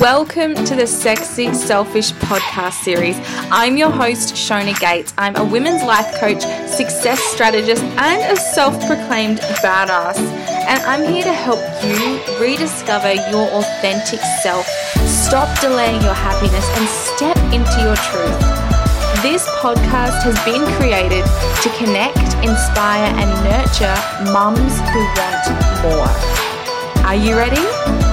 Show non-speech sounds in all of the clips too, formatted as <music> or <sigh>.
Welcome to the Sexy Selfish podcast series. I'm your host, Shona Gates. I'm a women's life coach, success strategist, and a self proclaimed badass. And I'm here to help you rediscover your authentic self, stop delaying your happiness, and step into your truth. This podcast has been created to connect, inspire, and nurture mums who want more. Are you ready?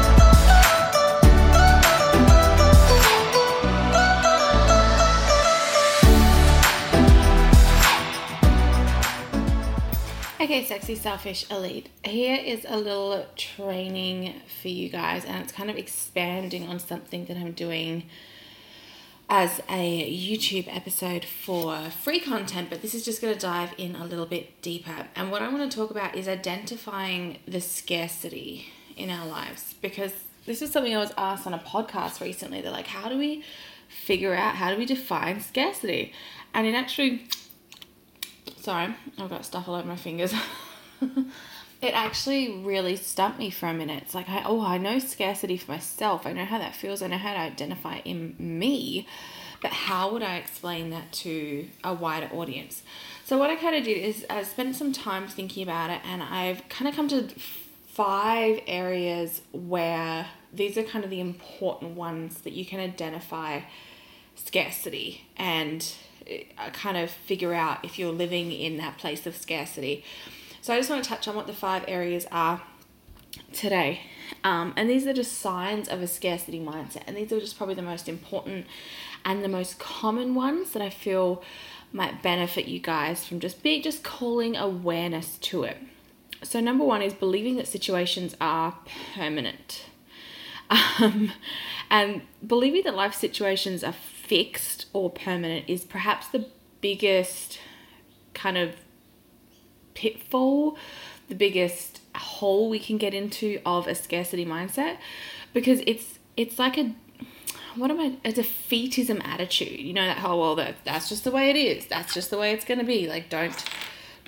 Okay, sexy, selfish, elite. Here is a little training for you guys, and it's kind of expanding on something that I'm doing as a YouTube episode for free content, but this is just going to dive in a little bit deeper. And what I want to talk about is identifying the scarcity in our lives because this is something I was asked on a podcast recently. They're like, how do we figure out, how do we define scarcity? And it actually Sorry, I've got stuff all over my fingers. <laughs> it actually really stumped me for a minute. It's like, I, oh, I know scarcity for myself. I know how that feels. I know how to identify in me. But how would I explain that to a wider audience? So, what I kind of did is I spent some time thinking about it and I've kind of come to five areas where these are kind of the important ones that you can identify scarcity and kind of figure out if you're living in that place of scarcity. So I just want to touch on what the five areas are today. Um, and these are just signs of a scarcity mindset. And these are just probably the most important and the most common ones that I feel might benefit you guys from just be just calling awareness to it. So number one is believing that situations are permanent. <laughs> Um, and believing that life situations are fixed or permanent is perhaps the biggest kind of pitfall, the biggest hole we can get into of a scarcity mindset because it's it's like a what am I a defeatism attitude. You know that whole well that that's just the way it is. That's just the way it's gonna be. Like don't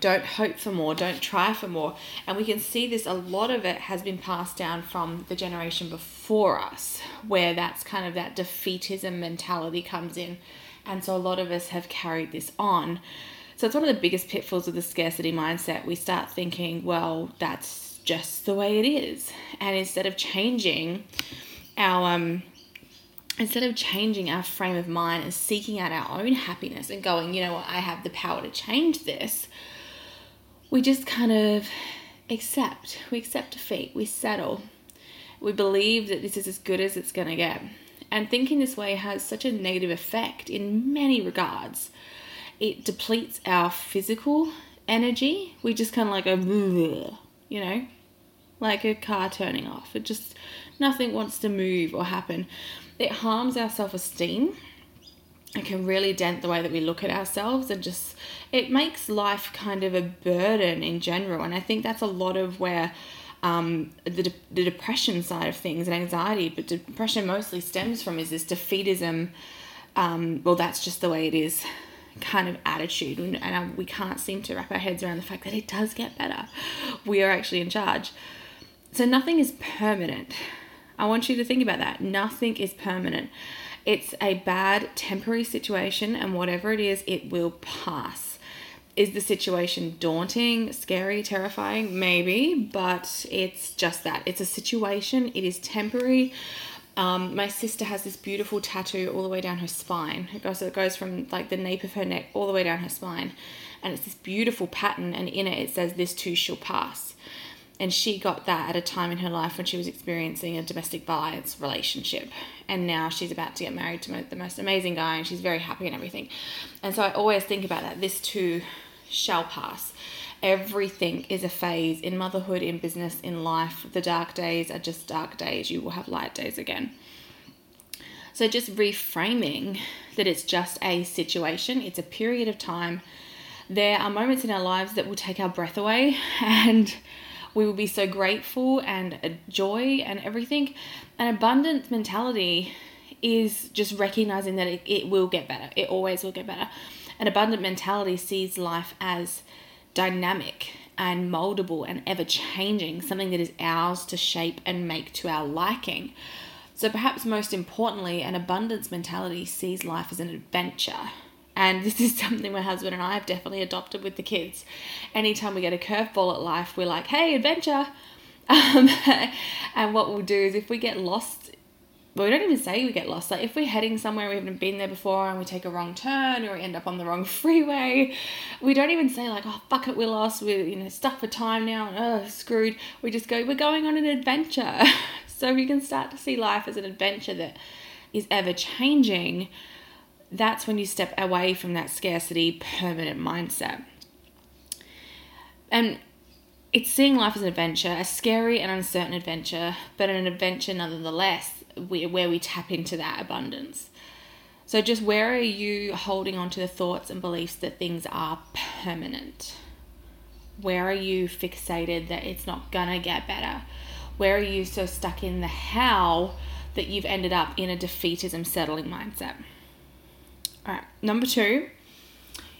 don't hope for more, don't try for more. And we can see this a lot of it has been passed down from the generation before us, where that's kind of that defeatism mentality comes in. And so a lot of us have carried this on. So it's one of the biggest pitfalls of the scarcity mindset. We start thinking, well, that's just the way it is. And instead of changing our um instead of changing our frame of mind and seeking out our own happiness and going, you know what, I have the power to change this, we just kind of accept. We accept defeat. We settle. We believe that this is as good as it's going to get. And thinking this way has such a negative effect in many regards. It depletes our physical energy. We just kind of like a, you know, like a car turning off. It just, nothing wants to move or happen. It harms our self esteem it can really dent the way that we look at ourselves and just it makes life kind of a burden in general. And i think that's a lot of where um, the, de- the depression side of things and anxiety but depression mostly stems from is this defeatism um, well that's just the way it is kind of attitude. And, and we can't seem to wrap our heads around the fact that it does get better. We are actually in charge. So nothing is permanent. I want you to think about that. Nothing is permanent it's a bad temporary situation, and whatever it is, it will pass. Is the situation daunting, scary, terrifying? Maybe, but it's just that. It's a situation, it is temporary. Um, my sister has this beautiful tattoo all the way down her spine. It goes, it goes from like the nape of her neck all the way down her spine. And it's this beautiful pattern, and in it it says, This too shall pass. And she got that at a time in her life when she was experiencing a domestic violence relationship. And now she's about to get married to the most amazing guy and she's very happy and everything. And so I always think about that. This too shall pass. Everything is a phase in motherhood, in business, in life. The dark days are just dark days. You will have light days again. So just reframing that it's just a situation, it's a period of time. There are moments in our lives that will take our breath away <laughs> and we will be so grateful and a joy and everything. An abundant mentality is just recognizing that it, it will get better. It always will get better. An abundant mentality sees life as dynamic and moldable and ever changing, something that is ours to shape and make to our liking. So, perhaps most importantly, an abundance mentality sees life as an adventure. And this is <laughs> something my husband and I have definitely adopted with the kids. Anytime we get a curveball at life, we're like, hey, adventure. <laughs> Um, and what we'll do is if we get lost, well, we don't even say we get lost. Like if we're heading somewhere we haven't been there before and we take a wrong turn or we end up on the wrong <laughs> freeway, we don't even say like, oh fuck it, we're lost. We're you know stuck for time now. And, oh, screwed. We just go, we're going on an adventure. so we can start to see life as an adventure that is ever changing. That's when you step away from that scarcity permanent mindset. And it's seeing life as an adventure, a scary and uncertain adventure, but an adventure nonetheless, where we tap into that abundance. So, just where are you holding on to the thoughts and beliefs that things are permanent? Where are you fixated that it's not gonna get better? Where are you so stuck in the how that you've ended up in a defeatism settling mindset? All right, number two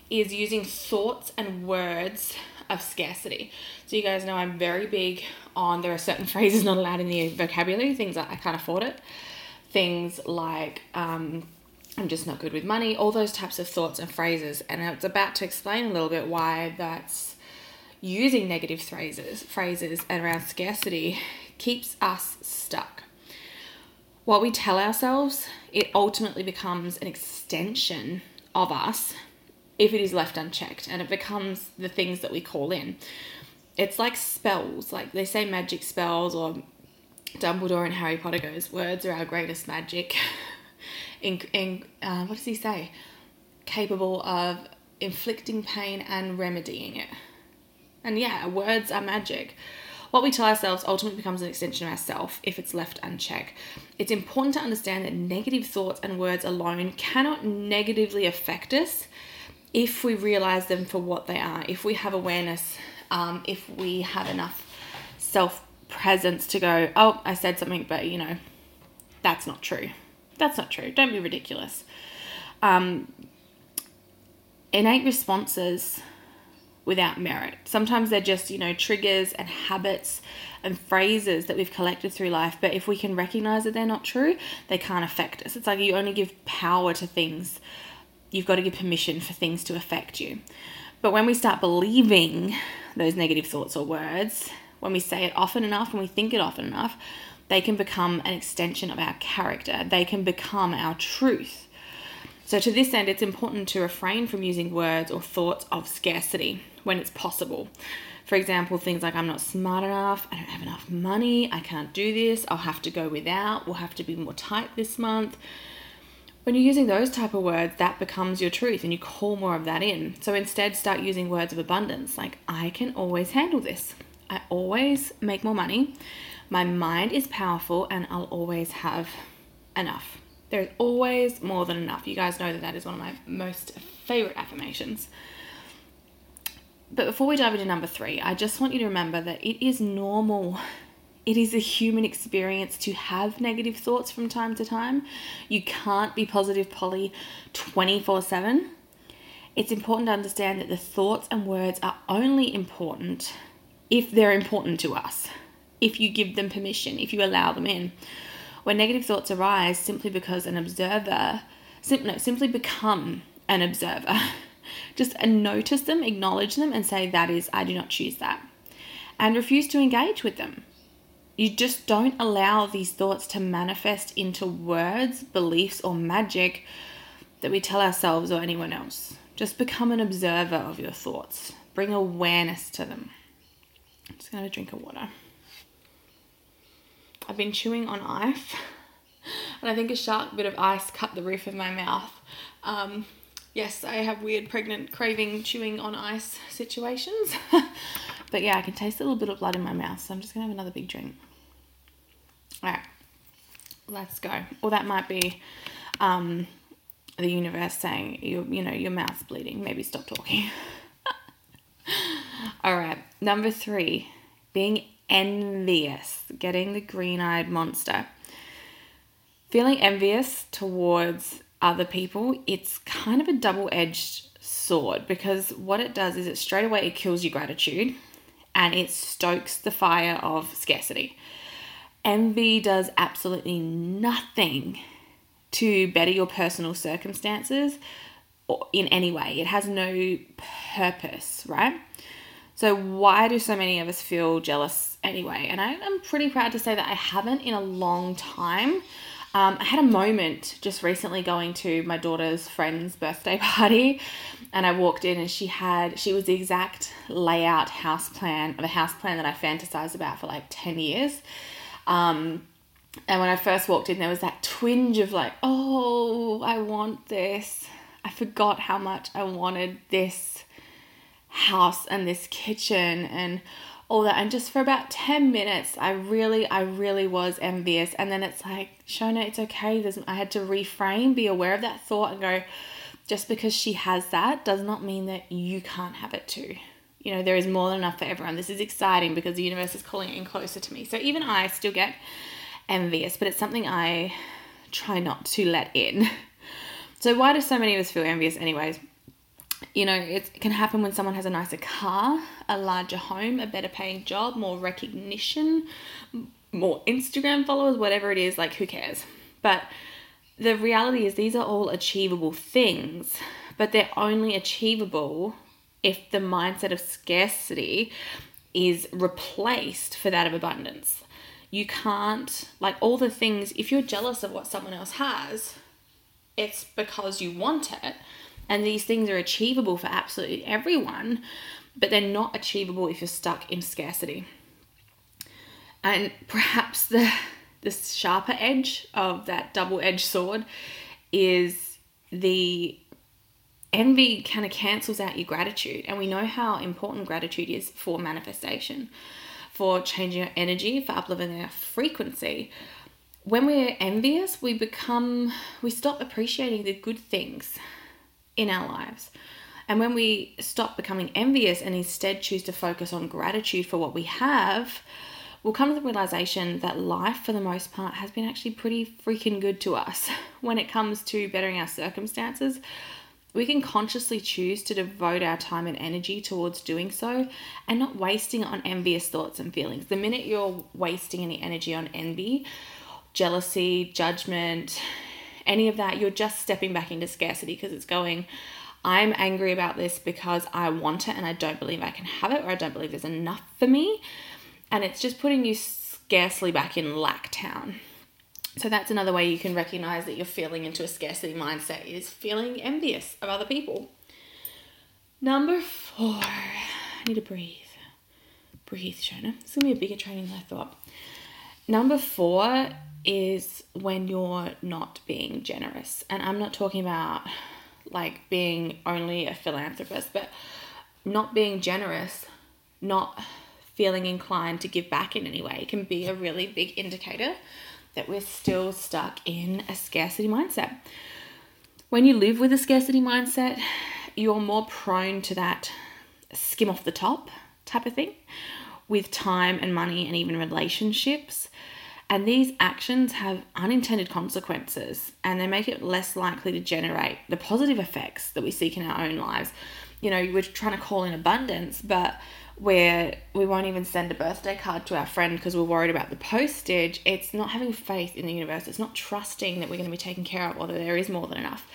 is using thoughts and words of scarcity. So you guys know I'm very big on there are certain <laughs> phrases not allowed in the vocabulary, things like I can't afford it, things like um, I'm just not good with money, all those types of thoughts and phrases. And it's about to explain a little bit why that's using negative phrases, phrases and around scarcity keeps us stuck. What we tell ourselves, it ultimately becomes an extension of us if it is left unchecked and it becomes the things that we call in. It's like spells, like they say magic spells, or Dumbledore and Harry Potter goes, Words are our greatest magic. <laughs> in, in, uh, what does he say? Capable of inflicting pain and remedying it. And yeah, words are magic. What we tell ourselves ultimately becomes an extension of ourself if it's left unchecked. It's important to understand that negative thoughts and words alone cannot negatively affect us if we realize them for what they are, if we have awareness, um, if we have enough self presence to go, oh, I said something, but you know, that's not true. That's not true. Don't be ridiculous. Um, innate responses without merit. Sometimes they're just, you know, triggers and habits and phrases that we've collected through life. But if we can recognize that they're not true, they can't affect us. It's like you only give power to things you've got to give permission for things to affect you. But when we start believing those negative thoughts or words, when we say it often enough and we think it often enough, they can become an extension of our character. They can become our truth. So, to this end, it's important to refrain from using words or thoughts of scarcity when it's possible. For example, things like, I'm not smart enough, I don't have enough money, I can't do this, I'll have to go without, we'll have to be more tight this month. When you're using those type of words that becomes your truth and you call more of that in. So instead start using words of abundance like i can always handle this. I always make more money. My mind is powerful and i'll always have enough there's always more than enough you guys know that that is one of my most favorite affirmations but before we dive into number three i just want you to remember that it is normal it is a human experience to have negative thoughts from time to time. You can't be positive Polly 24 7. It's important to understand that the thoughts and words are only important if they're important to us, if you give them permission, if you allow them in. When negative thoughts arise simply because an observer, sim- no, simply become an observer. <laughs> Just notice them, acknowledge them, and say, That is, I do not choose that. And refuse to engage with them you just don't allow these thoughts to manifest into words, beliefs, or magic that we tell ourselves or anyone else. Just become an observer of your thoughts. Bring awareness to them. I'm just going to drink a water. I've been chewing on ice, <laughs> and I think a sharp bit of ice cut the roof of my mouth. Um, yes, I have weird pregnant craving chewing on ice situations. <laughs> but yeah, I can taste a little bit of blood in my mouth, so I'm just to have another big drink. All right, let's go. Or that might be um, the universe saying, you, you know, your mouth's bleeding. Maybe stop talking. <laughs> All right, number three, being envious, getting the green eyed monster. Feeling envious towards other people, it's kind of a double edged sword because what it does is it straight away it kills your gratitude and it stokes the fire of scarcity Envy does absolutely nothing to better your personal circumstances in any way. It has no purpose, right? So, why do so many of us feel jealous anyway? And I, am pretty proud to say that I haven't in a long time. Um, I had a moment just recently going to my daughter's friend's birthday <laughs> party, and I walked in and she had she was the exact layout house plan of a house plan that I fantasized about for like ten years. Um, and when I first walked in, there was that twinge of like, oh, I want this. I forgot how much I wanted this house and this kitchen and all that. And just for about 10 minutes, I really, I really was envious. And then it's like, Shona, it's okay. There's, I had to reframe, be aware of that thought and go, just because she has that does not mean that you can't have it too. You know, there is more than enough for everyone. This is exciting because the universe is calling in closer to me. So even I still get envious, but it's something I try not to let in. <laughs> So why do so many of us feel envious anyways? You know, it can happen when someone has a nicer car, a larger home, a better paying job, more recognition, more Instagram followers, whatever it is, like who cares? But the reality is these are all achievable things, but they're only achievable if the mindset of scarcity is replaced for that of abundance. You can't, like all the things, if you're jealous of what someone else has, it's because you want it. And these things are achievable for absolutely everyone, but they're not achievable if you're stuck in scarcity. And perhaps the the sharper edge of that double-edged sword is the envy kind of cancels out your gratitude. And we know how important gratitude is for manifestation for changing our energy for uplifting our frequency. When we're envious we become we stop appreciating the good things in our lives and when we stop becoming envious and instead choose to focus on gratitude for what we have we'll come to the realization that life, for the most part, has been actually pretty freaking good to us <laughs> when it comes to bettering our circumstances we can consciously choose to devote our time and energy towards doing so and not wasting on envious thoughts and feelings. The minute you're wasting any energy on envy, jealousy, judgment, any of that, you're just stepping back into scarcity because it's going, I'm angry about this because I want it and I don't believe I can have it or I don't believe there's enough for me. And it's just putting you scarcely back in lack town. So that's another way you can recognize that you're feeling into a scarcity mindset is feeling envious of other people. Number four, I need to breathe. Breathe, Shona. It's gonna be a bigger training than I thought. Number four is when you're not being generous. And I'm not talking about like being only a philanthropist, but not being generous, not feeling inclined to give back in any way can be a really big indicator that we're still stuck in a scarcity mindset. When you live with a scarcity mindset, you're more prone to that skim off the top type of thing with time and money and even relationships. And these actions have unintended consequences and they make it less likely to generate the positive effects that we seek in our own lives. You know, we're trying to call in abundance, but where we won't even send a birthday card to our friend because we're worried about the postage, it's not having faith in the universe. It's not trusting that we're going to be taken care of or that there is more than enough.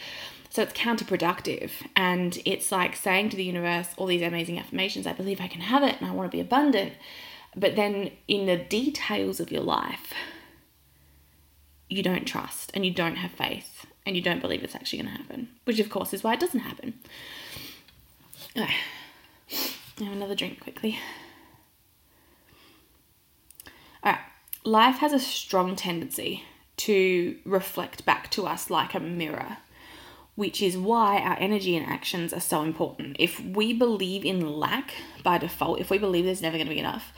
So it's counterproductive. And it's like saying to the universe all these amazing affirmations I believe I can have it and I want to be abundant. But then in the details of your life, you don't trust and you don't have faith and you don't believe it's actually going to happen, which of course is why it doesn't happen. Okay. Have another drink quickly. Alright, life has a strong tendency to reflect back to us like a mirror, which is why our energy and actions are so important. If we believe in lack by default, if we believe there's never going to be enough,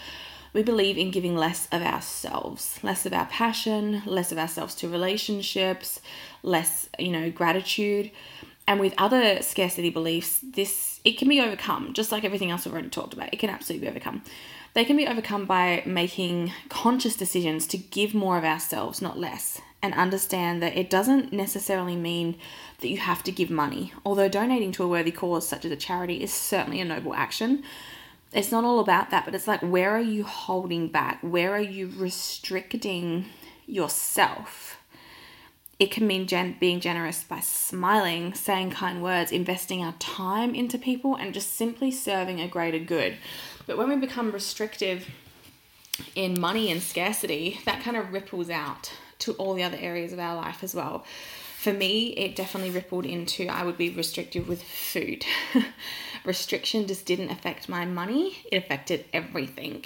we believe in giving less of ourselves, less of our passion, less of ourselves to relationships, less, you know, gratitude. And with other scarcity beliefs, this it can be overcome, just like everything else we've already talked about. It can absolutely be overcome. They can be overcome by making conscious decisions to give more of ourselves, not less, and understand that it doesn't necessarily mean that you have to give money. Although donating to a worthy cause such as a charity is certainly a noble action, it's not all about that, but it's like, where are you holding back? Where are you restricting yourself? It can mean gen- being generous by smiling, saying kind words, investing our time into people, and just simply serving a greater good. But when we become restrictive in money and scarcity, that kind of ripples out to all the other areas of our life as well. For me, it definitely rippled into I would be restrictive with food. <laughs> Restriction just didn't affect my money, it affected everything.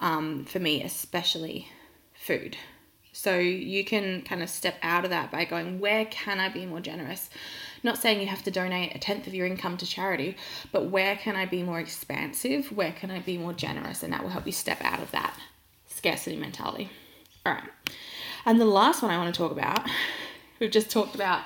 Um, for me, especially food. So you can kind of step out of that by going, where can I be more generous? Not saying you have to donate a tenth of your income to charity, but where can I be more expansive? Where can I be more generous? And that will help you step out of that scarcity mentality. All right. And the last one I want to talk about, <laughs> we've just talked about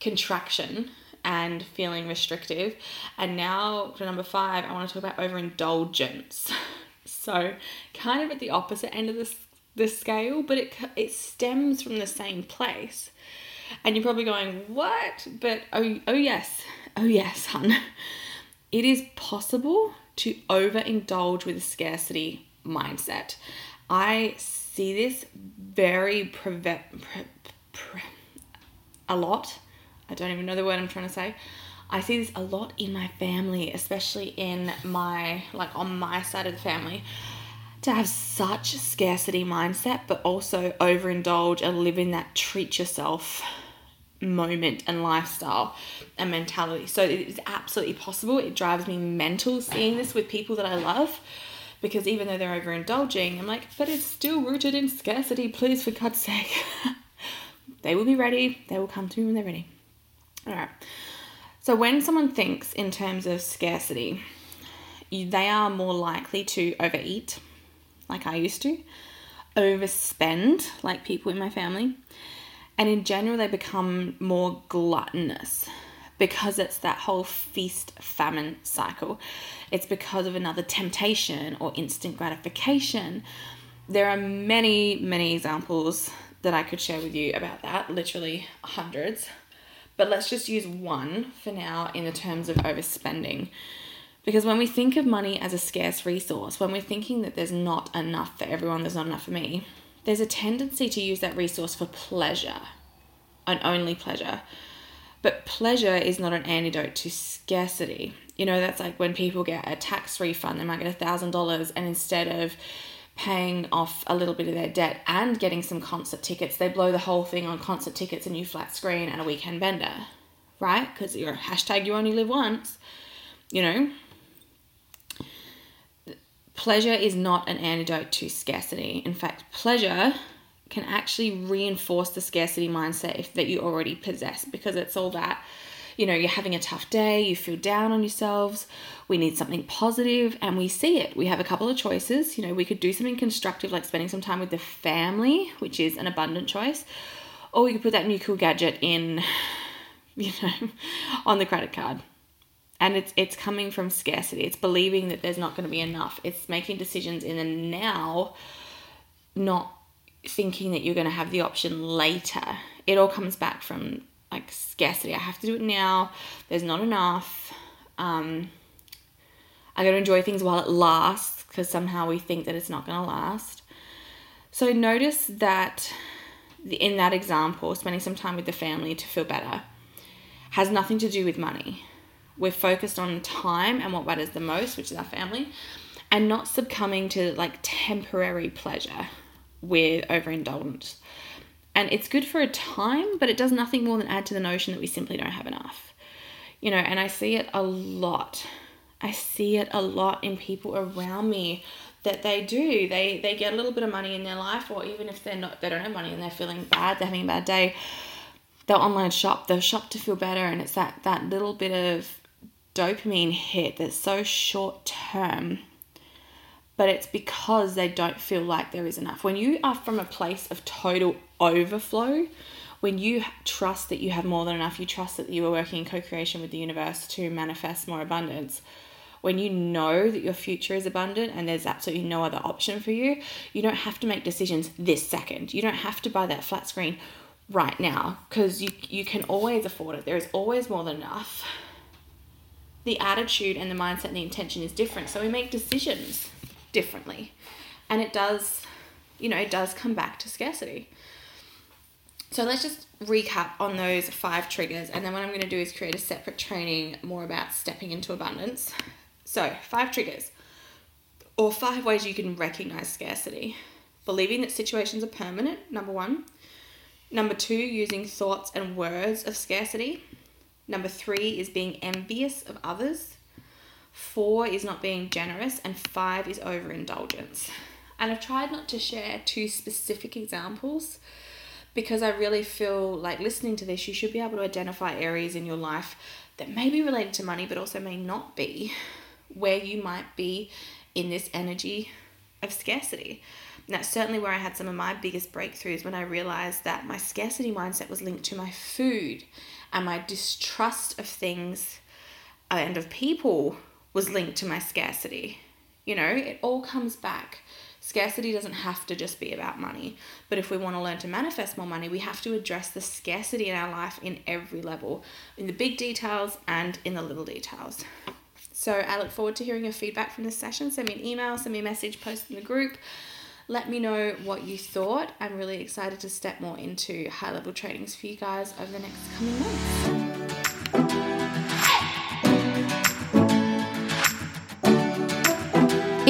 contraction and feeling restrictive. And now for number five, I want to talk about overindulgence. <laughs> So, kind of at the opposite end of this the scale, but it it stems from the same place. And you're probably going, "What?" But oh, oh yes. Oh yes, hun. <laughs> It is possible to overindulge with a scarcity mindset. I see this very preve- pre- pre- a lot. I don't even know the word I'm trying to say. I see this a lot in my family, especially in my like on my side of the family to have such a scarcity mindset, but also overindulge and live in that treat yourself moment and lifestyle and mentality. So it is absolutely possible. It drives me mental seeing this with people that I love because even though they're overindulging, I'm like, but it's still rooted in scarcity. Please, for God's sake. <laughs> they will be ready. They will come to me when they're ready. All right. So when someone thinks in terms of scarcity, they are more likely to overeat like I used to, overspend like people in my family, and in general, they become more gluttonous because it's that whole feast famine cycle. It's because of another temptation or instant gratification. There are many, many examples that I could share with you about that, literally hundreds. But let's just use one for now in the terms of overspending. Because when we think of money as a scarce resource, when we're thinking that there's not enough for everyone, there's not enough for me, there's a tendency to use that resource for pleasure and only pleasure. But pleasure is not an antidote to scarcity. You know, that's like when people get a tax refund, they might get a thousand dollars, and instead of paying off a little bit of their debt and getting some concert tickets, they blow the whole thing on concert tickets, a new flat screen, and a weekend bender, right? Because you're hashtag you only live once, you know pleasure is not an antidote to scarcity. In fact, pleasure can actually reinforce the scarcity mindset if that you already possess because it's all that you know you're having a tough day you feel down on yourselves we need something positive and we see it. We have a couple of choices. You know we could do something constructive like spending some time with the family which is an abundant choice or we could put that new cool gadget in <laughs> you know on the credit card. And it's it's coming from scarcity. It's believing that there's not going to be enough. It's making decisions in the now not thinking that you're going to have the option later. It all comes back from like scarcity. I have to do it now. There's not enough. Um, i got to enjoy things while it lasts because somehow we think that it's not going to last. So notice that in that example spending some time with the family to feel better has nothing to do with money. We're focused on time and what matters the most, which is our family, and not succumbing to like temporary pleasure with overindulgence. And it's good for a time, but it does nothing more than add to the notion that we simply don't have enough. You know, and I see it a lot. I see it a lot in people around me that they do. They they get a little bit of money in their life, or even if they're not, they don't have money and they're feeling bad, they're having a bad day. They'll online shop. They'll shop to feel better, and it's that that little bit of dopamine hit that's so short term, but it's because they don't feel like there is enough. When you are from a place of total overflow, when you trust that you have more than enough, you trust that you are working in co creation with the universe to manifest more abundance. When you know that your future is abundant and there's absolutely no other option for you, you don't have to make decisions this second. You don't have to buy that flat screen right now because you, you can always afford it. There is always more than enough the attitude and the mindset and the intention is different. So we make decisions differently. And it does, you know, it does come back to scarcity. So let's just recap on those five triggers. And then what I'm going to do is create a separate training more about stepping into abundance. So, five triggers or five ways you can recognize scarcity. Believing that situations are permanent, number one. Number two, using thoughts and words of scarcity. Number three is being envious of others. Four is not being generous. And five is overindulgence. And I've tried not to share two specific examples because I really feel like listening to this, you should be able to identify areas in your life that may be related to money, but also may not be, where you might be in this energy of scarcity. And that's certainly where I had some of my biggest breakthroughs when I realized that my scarcity mindset was linked to my food and my distrust of things and of people was linked to my scarcity. You know, it all comes back. Scarcity doesn't have to just be about money, but if we want to learn to manifest more money, we have to address the scarcity in our life in every level, in the big details and in the little details. So I look forward to hearing your feedback from this session. Send me an email, send me a message, post in the group. Let me know what you thought. I'm really excited to step more into high level trainings for you guys over the next coming months.